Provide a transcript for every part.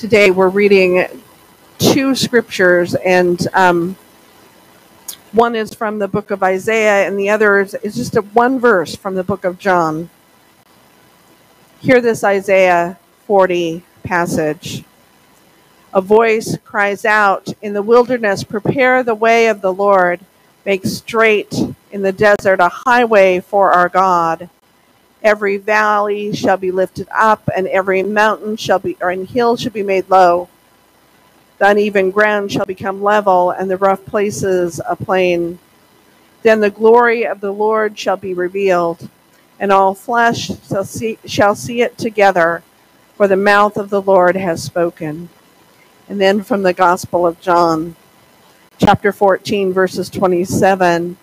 Today we're reading two scriptures, and um, one is from the book of Isaiah, and the other is, is just a one verse from the book of John. Hear this Isaiah 40 passage. A voice cries out in the wilderness, Prepare the way of the Lord, make straight in the desert a highway for our God. Every valley shall be lifted up, and every mountain shall be, or and hill shall be made low. The uneven ground shall become level, and the rough places a plain. Then the glory of the Lord shall be revealed, and all flesh shall see, shall see it together, for the mouth of the Lord has spoken. And then from the Gospel of John, chapter 14, verses 27.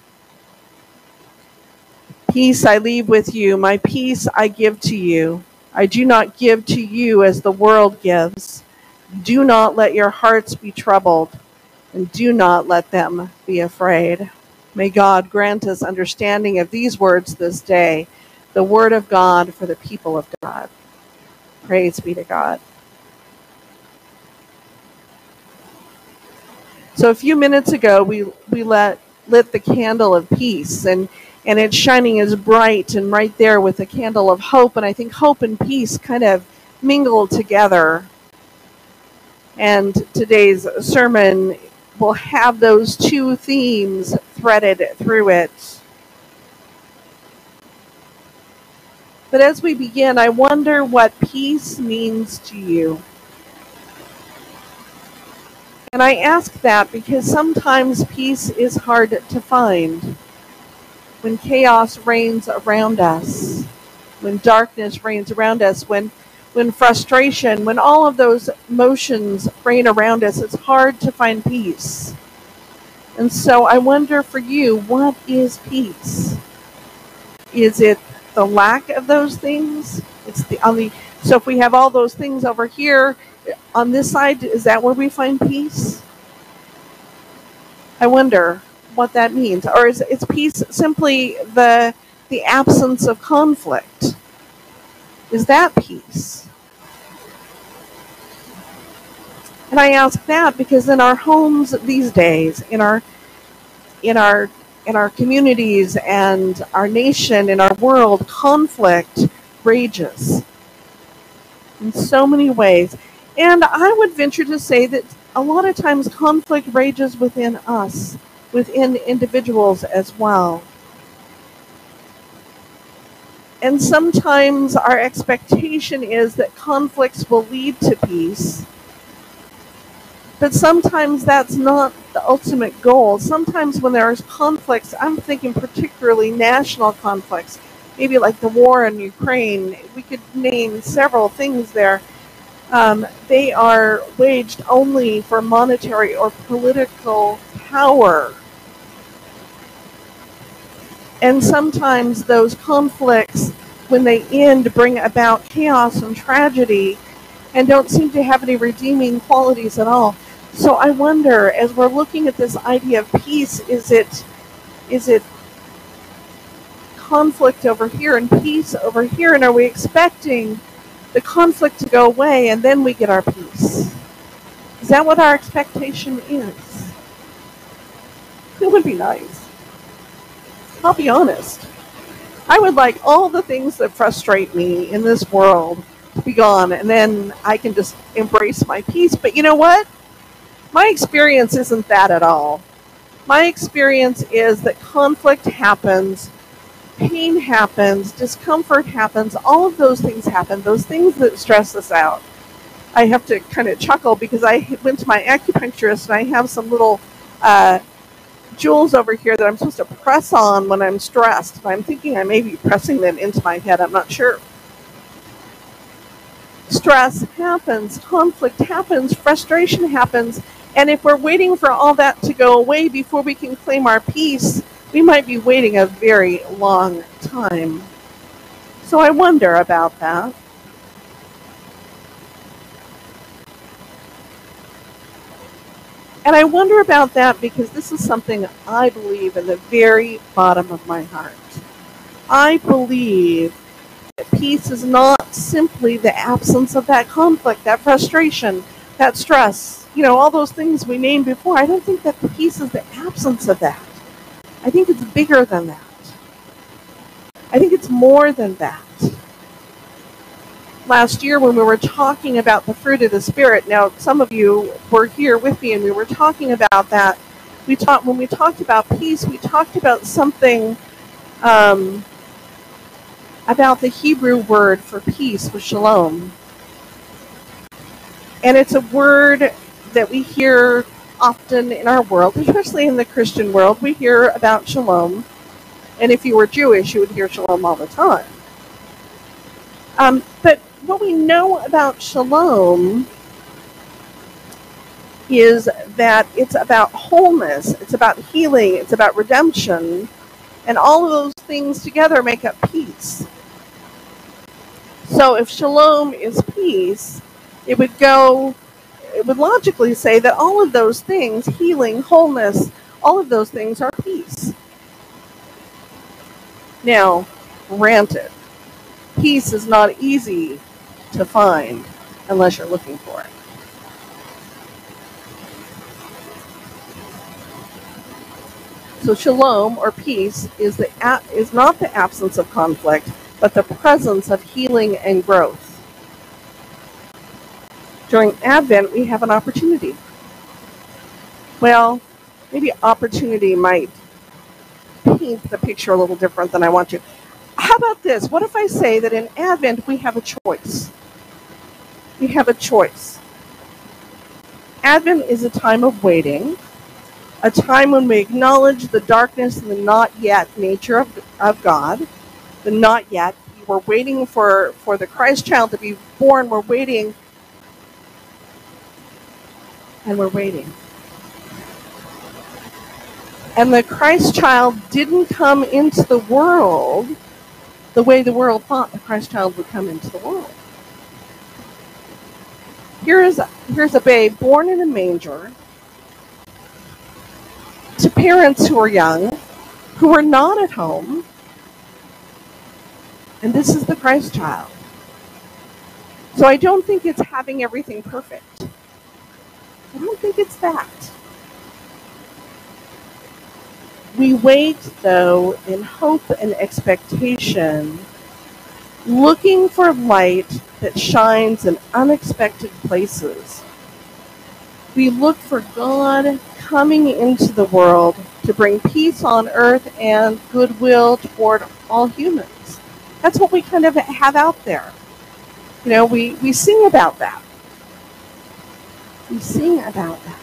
Peace I leave with you, my peace I give to you. I do not give to you as the world gives. Do not let your hearts be troubled, and do not let them be afraid. May God grant us understanding of these words this day, the word of God for the people of God. Praise be to God. So a few minutes ago, we, we let, lit the candle of peace, and and it's shining as bright and right there with the candle of hope. And I think hope and peace kind of mingle together. And today's sermon will have those two themes threaded through it. But as we begin, I wonder what peace means to you. And I ask that because sometimes peace is hard to find when chaos reigns around us, when darkness reigns around us, when when frustration, when all of those emotions reign around us, it's hard to find peace. And so I wonder for you, what is peace? Is it the lack of those things? It's the on the so if we have all those things over here on this side, is that where we find peace? I wonder what that means, or is, is peace simply the the absence of conflict? Is that peace? And I ask that because in our homes these days, in our in our in our communities and our nation, in our world, conflict rages in so many ways. And I would venture to say that a lot of times conflict rages within us within individuals as well. And sometimes our expectation is that conflicts will lead to peace. But sometimes that's not the ultimate goal. Sometimes when there's conflicts, I'm thinking particularly national conflicts, maybe like the war in Ukraine, we could name several things there. Um, they are waged only for monetary or political power. And sometimes those conflicts, when they end, bring about chaos and tragedy and don't seem to have any redeeming qualities at all. So I wonder, as we're looking at this idea of peace, is it is it conflict over here and peace over here? And are we expecting the conflict to go away and then we get our peace? Is that what our expectation is? It would be nice. I'll be honest. I would like all the things that frustrate me in this world to be gone, and then I can just embrace my peace. But you know what? My experience isn't that at all. My experience is that conflict happens, pain happens, discomfort happens, all of those things happen, those things that stress us out. I have to kind of chuckle because I went to my acupuncturist and I have some little uh, jewels over here that I'm supposed to press on when I'm stressed. I'm thinking I may be pressing them into my head. I'm not sure. Stress happens, conflict happens, frustration happens, and if we're waiting for all that to go away before we can claim our peace, we might be waiting a very long time. So I wonder about that. And I wonder about that because this is something I believe in the very bottom of my heart. I believe that peace is not simply the absence of that conflict, that frustration, that stress, you know, all those things we named before. I don't think that peace is the absence of that. I think it's bigger than that. I think it's more than that. Last year, when we were talking about the fruit of the Spirit, now some of you were here with me and we were talking about that. We talked when we talked about peace, we talked about something um, about the Hebrew word for peace was shalom. And it's a word that we hear often in our world, especially in the Christian world. We hear about shalom. And if you were Jewish, you would hear shalom all the time. Um, but what we know about shalom is that it's about wholeness, it's about healing, it's about redemption, and all of those things together make up peace. So if shalom is peace, it would go, it would logically say that all of those things, healing, wholeness, all of those things are peace. Now, granted, peace is not easy to find unless you're looking for it. So shalom or peace is the is not the absence of conflict, but the presence of healing and growth. During Advent, we have an opportunity. Well, maybe opportunity might paint the picture a little different than I want to. How about this? What if I say that in Advent we have a choice? We have a choice. Advent is a time of waiting, a time when we acknowledge the darkness and the not yet nature of, of God, the not yet. We're waiting for, for the Christ child to be born. We're waiting. And we're waiting. And the Christ child didn't come into the world the way the world thought the Christ child would come into the world. Here is a, here's a babe born in a manger to parents who are young, who are not at home, and this is the Christ child. So I don't think it's having everything perfect. I don't think it's that. We wait, though, in hope and expectation, looking for light that shines in unexpected places. We look for God coming into the world to bring peace on earth and goodwill toward all humans. That's what we kind of have out there. You know, we, we sing about that. We sing about that.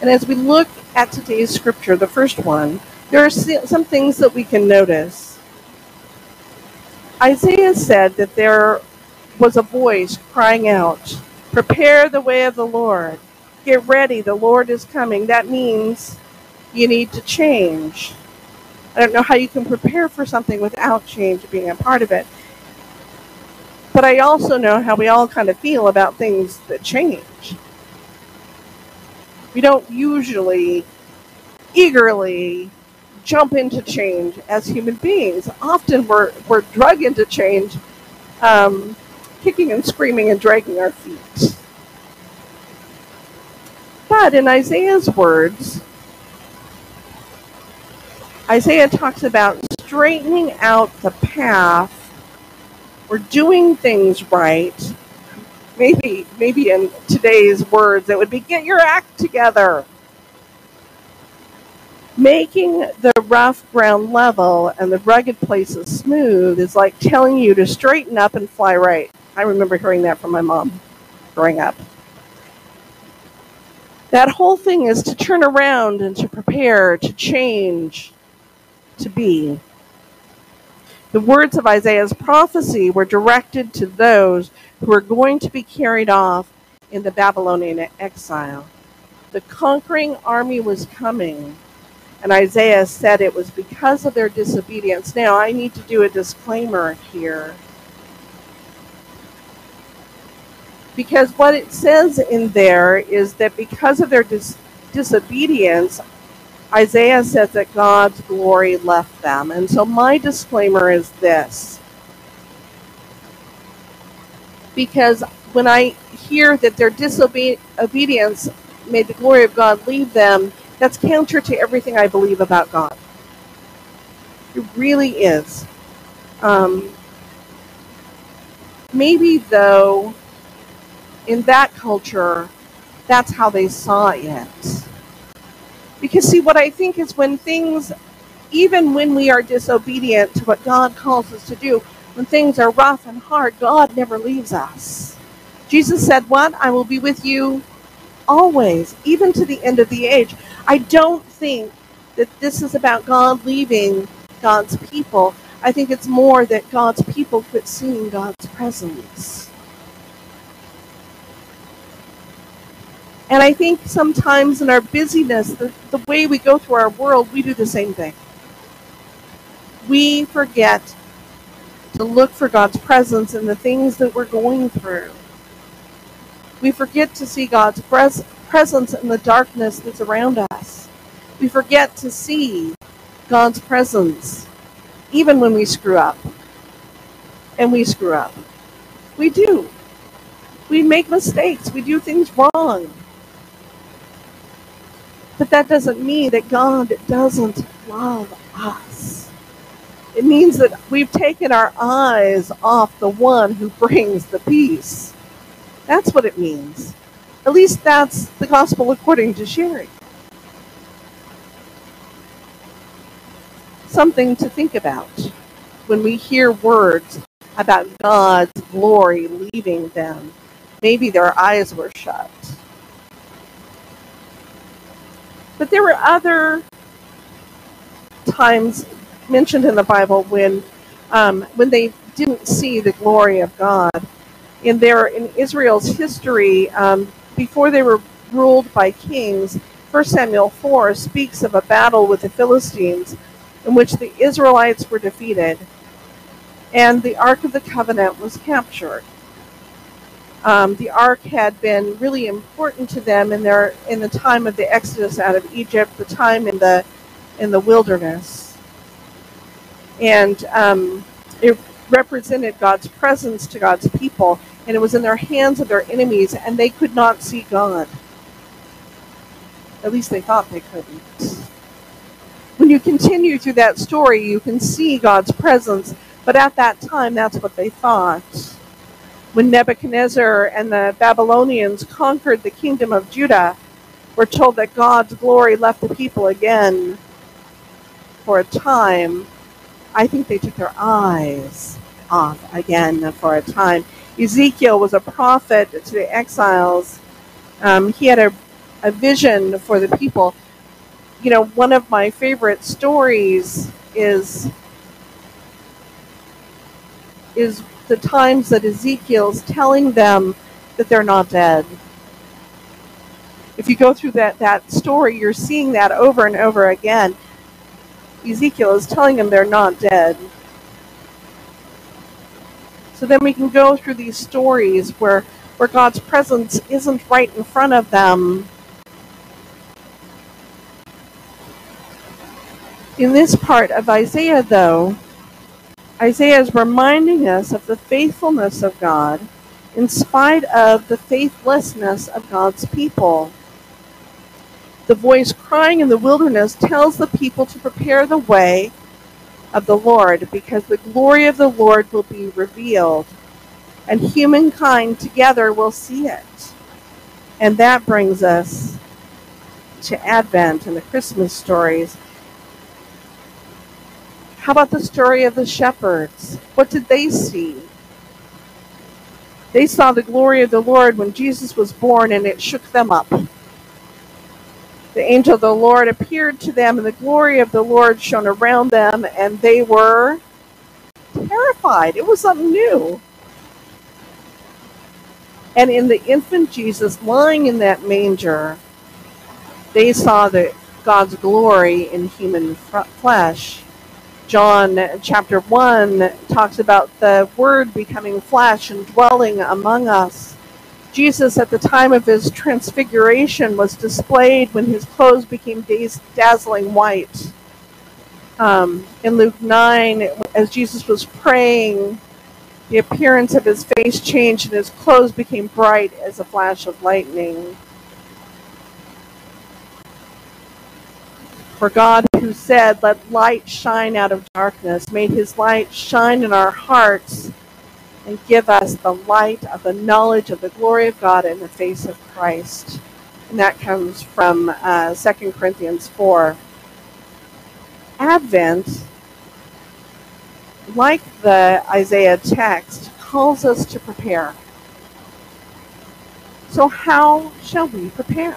And as we look at today's scripture, the first one, there are some things that we can notice. Isaiah said that there was a voice crying out, Prepare the way of the Lord. Get ready, the Lord is coming. That means you need to change. I don't know how you can prepare for something without change being a part of it. But I also know how we all kind of feel about things that change we don't usually eagerly jump into change as human beings. Often we're, we're drug into change, um, kicking and screaming and dragging our feet. But in Isaiah's words, Isaiah talks about straightening out the path or doing things right maybe maybe in today's words it would be get your act together. Making the rough ground level and the rugged places smooth is like telling you to straighten up and fly right. I remember hearing that from my mom growing up. That whole thing is to turn around and to prepare to change to be the words of Isaiah's prophecy were directed to those who were going to be carried off in the Babylonian exile. The conquering army was coming, and Isaiah said it was because of their disobedience. Now, I need to do a disclaimer here. Because what it says in there is that because of their dis- disobedience, Isaiah says that God's glory left them. And so my disclaimer is this. Because when I hear that their disobedience made the glory of God leave them, that's counter to everything I believe about God. It really is. Um, maybe, though, in that culture, that's how they saw it. Because, see, what I think is when things, even when we are disobedient to what God calls us to do, when things are rough and hard, God never leaves us. Jesus said, What? I will be with you always, even to the end of the age. I don't think that this is about God leaving God's people. I think it's more that God's people quit seeing God's presence. And I think sometimes in our busyness, the, the way we go through our world, we do the same thing. We forget to look for God's presence in the things that we're going through. We forget to see God's pres- presence in the darkness that's around us. We forget to see God's presence even when we screw up. And we screw up. We do. We make mistakes. We do things wrong. But that doesn't mean that God doesn't love us. It means that we've taken our eyes off the one who brings the peace. That's what it means. At least that's the gospel according to Sherry. Something to think about when we hear words about God's glory leaving them. Maybe their eyes were shut. But there were other times mentioned in the Bible when um, when they didn't see the glory of God. In their in Israel's history, um, before they were ruled by kings, 1 Samuel 4 speaks of a battle with the Philistines in which the Israelites were defeated and the Ark of the Covenant was captured um, the ark had been really important to them in their in the time of the exodus out of Egypt, the time in the in the wilderness, and um, it represented God's presence to God's people, and it was in their hands of their enemies, and they could not see God. At least they thought they couldn't. When you continue through that story, you can see God's presence, but at that time, that's what they thought when Nebuchadnezzar and the Babylonians conquered the kingdom of Judah, we're told that God's glory left the people again for a time. I think they took their eyes off again for a time. Ezekiel was a prophet to the exiles. Um, he had a, a vision for the people. You know, one of my favorite stories is is the times that Ezekiel's telling them that they're not dead. If you go through that, that story, you're seeing that over and over again. Ezekiel is telling them they're not dead. So then we can go through these stories where, where God's presence isn't right in front of them. In this part of Isaiah, though, Isaiah is reminding us of the faithfulness of God in spite of the faithlessness of God's people. The voice crying in the wilderness tells the people to prepare the way of the Lord because the glory of the Lord will be revealed and humankind together will see it. And that brings us to Advent and the Christmas stories how about the story of the shepherds? What did they see? They saw the glory of the Lord when Jesus was born and it shook them up. The angel of the Lord appeared to them and the glory of the Lord shone around them and they were terrified. It was something new. And in the infant Jesus lying in that manger, they saw the God's glory in human flesh. John chapter 1 talks about the Word becoming flesh and dwelling among us. Jesus, at the time of his transfiguration, was displayed when his clothes became dazzling white. Um, in Luke 9, as Jesus was praying, the appearance of his face changed and his clothes became bright as a flash of lightning. For God, who said, Let light shine out of darkness, made his light shine in our hearts and give us the light of the knowledge of the glory of God in the face of Christ. And that comes from uh, 2 Corinthians 4. Advent, like the Isaiah text, calls us to prepare. So, how shall we prepare?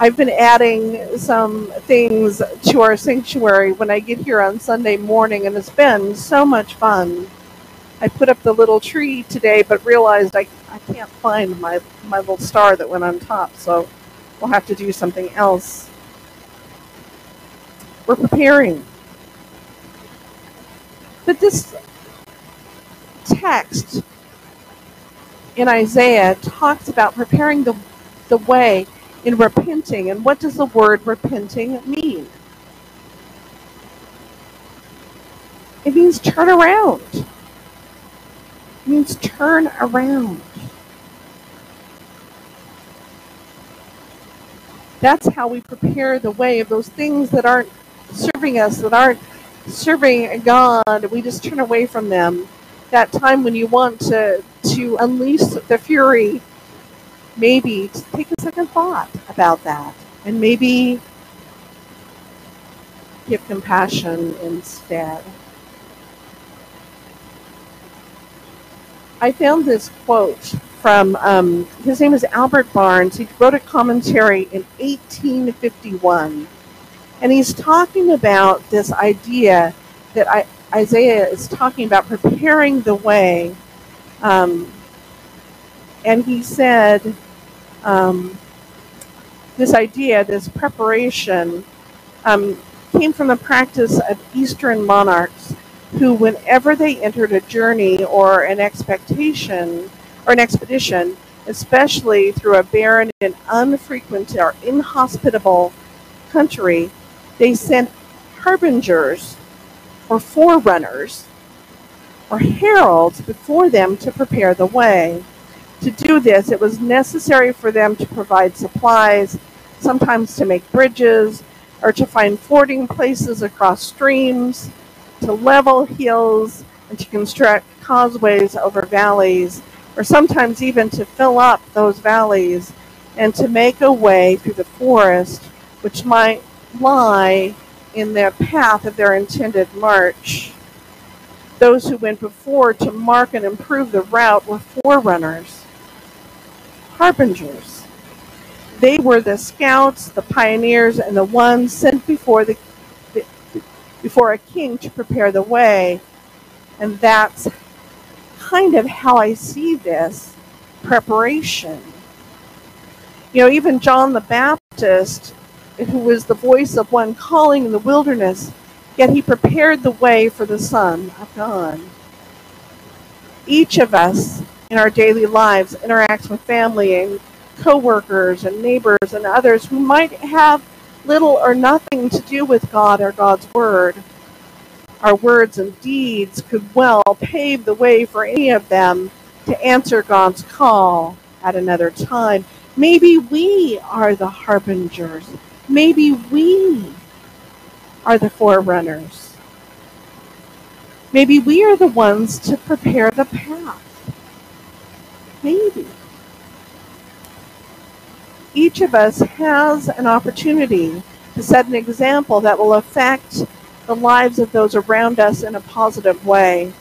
I've been adding some things to our sanctuary when I get here on Sunday morning, and it's been so much fun. I put up the little tree today, but realized I, I can't find my, my little star that went on top, so we'll have to do something else. We're preparing. But this text in Isaiah talks about preparing the, the way in repenting. And what does the word repenting mean? It means turn around. It means turn around. That's how we prepare the way of those things that aren't serving us, that aren't serving God. We just turn away from them. That time when you want to, to unleash the fury maybe take a second thought about that and maybe give compassion instead. I found this quote from, um, his name is Albert Barnes. He wrote a commentary in 1851. And he's talking about this idea that I, Isaiah is talking about preparing the way. Um, and he said, um, this idea, this preparation, um, came from the practice of Eastern monarchs who, whenever they entered a journey or an expectation or an expedition, especially through a barren and unfrequented or inhospitable country, they sent harbingers or forerunners or heralds before them to prepare the way. To do this, it was necessary for them to provide supplies, sometimes to make bridges, or to find fording places across streams, to level hills, and to construct causeways over valleys, or sometimes even to fill up those valleys and to make a way through the forest which might lie in the path of their intended march. Those who went before to mark and improve the route were forerunners harbingers. They were the scouts, the pioneers, and the ones sent before the before a king to prepare the way. And that's kind of how I see this preparation. You know, even John the Baptist, who was the voice of one calling in the wilderness, yet he prepared the way for the Son of God. Each of us in our daily lives interacts with family and coworkers and neighbors and others who might have little or nothing to do with God or God's word. Our words and deeds could well pave the way for any of them to answer God's call at another time. Maybe we are the harbingers. Maybe we are the forerunners. Maybe we are the ones to prepare the path. Maybe. Each of us has an opportunity to set an example that will affect the lives of those around us in a positive way.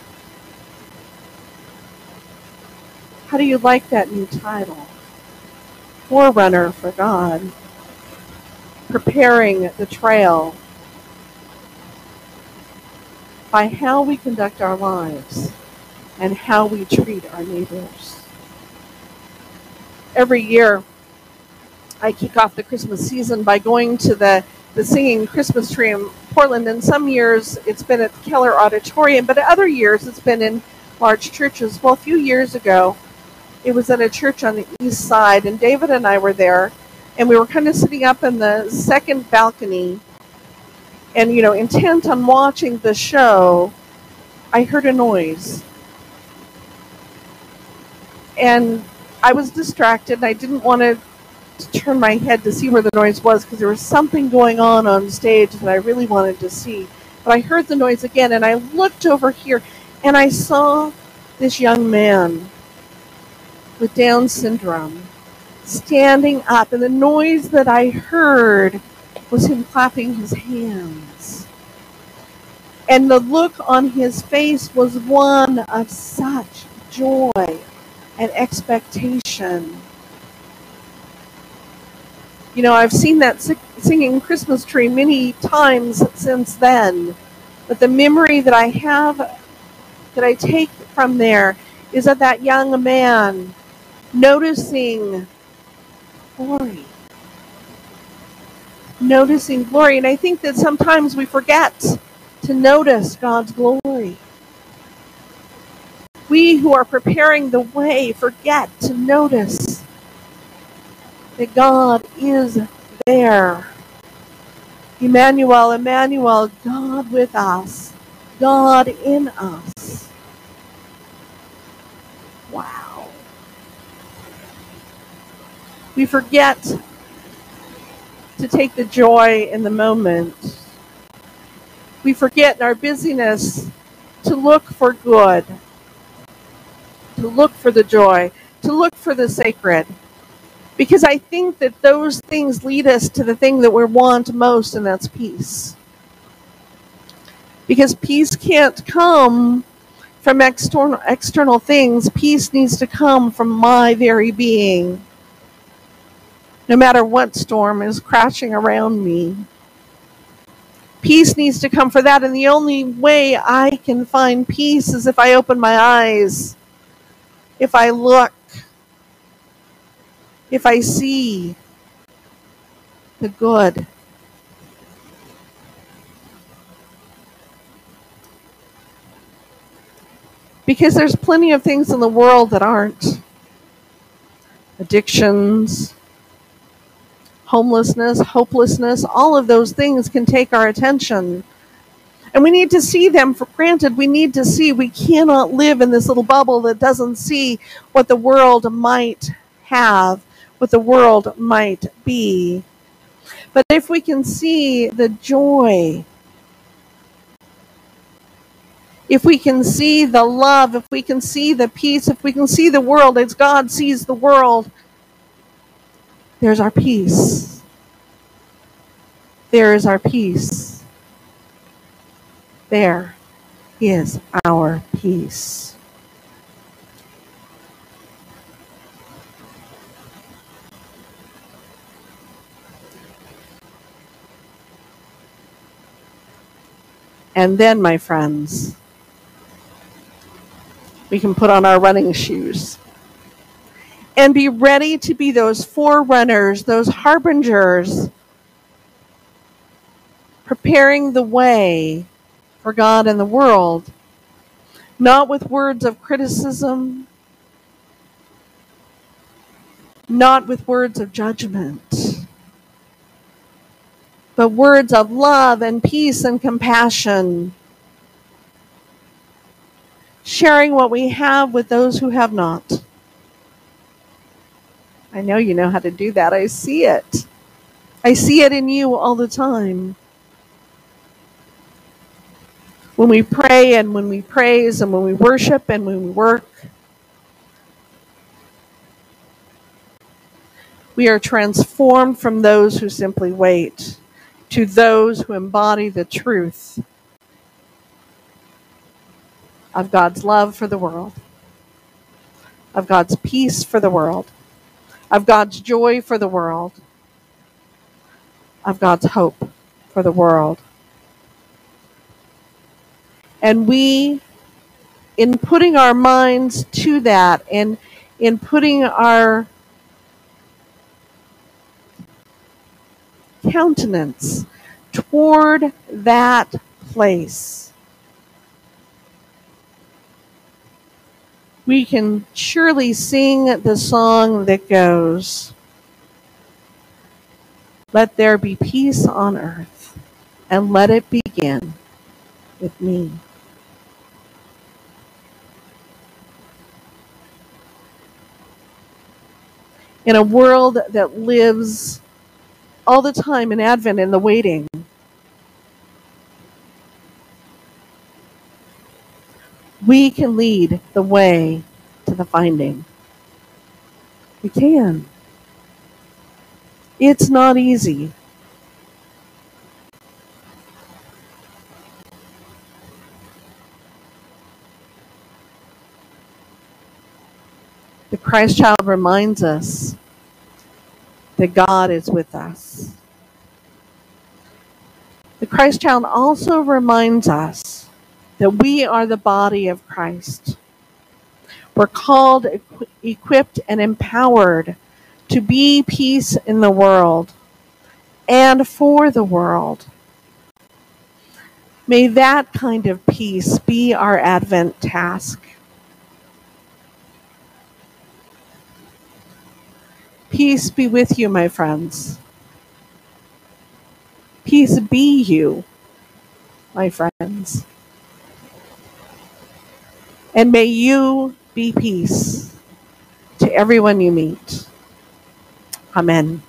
How do you like that new title? Forerunner for God. Preparing the trail by how we conduct our lives and how we treat our neighbors every year I kick off the Christmas season by going to the, the singing Christmas tree in Portland. And some years it's been at the Keller Auditorium, but other years it's been in large churches. Well, a few years ago, It was at a church on the east side, and David and I were there, and we were kind of sitting up in the second balcony, and you know, intent on watching the show. I heard a noise, and I was distracted, and I didn't want to turn my head to see where the noise was because there was something going on on stage that I really wanted to see. But I heard the noise again, and I looked over here, and I saw this young man with Down syndrome standing up, and the noise that I heard was him clapping his hands. And the look on his face was one of such joy and expectation. You know, I've seen that singing Christmas tree many times since then, but the memory that I have, that I take from there, is of that young man noticing glory. Noticing glory. And I think that sometimes we forget to notice God's glory. We who are preparing the way forget to notice that God is there. Emmanuel, Emmanuel, God with us, God in us. Wow. We forget to take the joy in the moment. We forget in our busyness to look for good, to look for the joy, to look for the sacred. Because I think that those things lead us to the thing that we want most, and that's peace. Because peace can't come from external, external things, peace needs to come from my very being no matter what storm is crashing around me. Peace needs to come for that, and the only way I can find peace is if I open my eyes, if I look, if I see the good. Because there's plenty of things in the world that aren't addictions, homelessness, hopelessness, all of those things can take our attention. And we need to see them for granted. We need to see we cannot live in this little bubble that doesn't see what the world might have, what the world might be. But if we can see the joy, if we can see the love, if we can see the peace, if we can see the world as God sees the world, there's our peace. There is our peace. There is our peace. And then, my friends, we can put on our running shoes and be ready to be those forerunners, those harbingers, preparing the way for God and the world, not with words of criticism, not with words of judgment, but words of love and peace and compassion, sharing what we have with those who have not. I know you know how to do that. I see it. I see it in you all the time. When we pray and when we praise and when we worship and when we work, we are transformed from those who simply wait to those who embody the truth of God's love for the world, of God's peace for the world of God's joy for the world, of God's hope for the world. And we, in putting our minds to that and in putting our countenance toward that place, we can surely sing the song that goes, Let there be peace on earth, and let it begin with me. In a world that lives all the time in Advent and the waiting, we can lead the way to the finding. We can. It's not easy. The Christ child reminds us that God is with us. The Christ child also reminds us that we are the body of Christ. We're called, equipped, and empowered to be peace in the world and for the world. May that kind of peace be our Advent task. Peace be with you, my friends. Peace be you, my friends. And may you be peace to everyone you meet. Amen.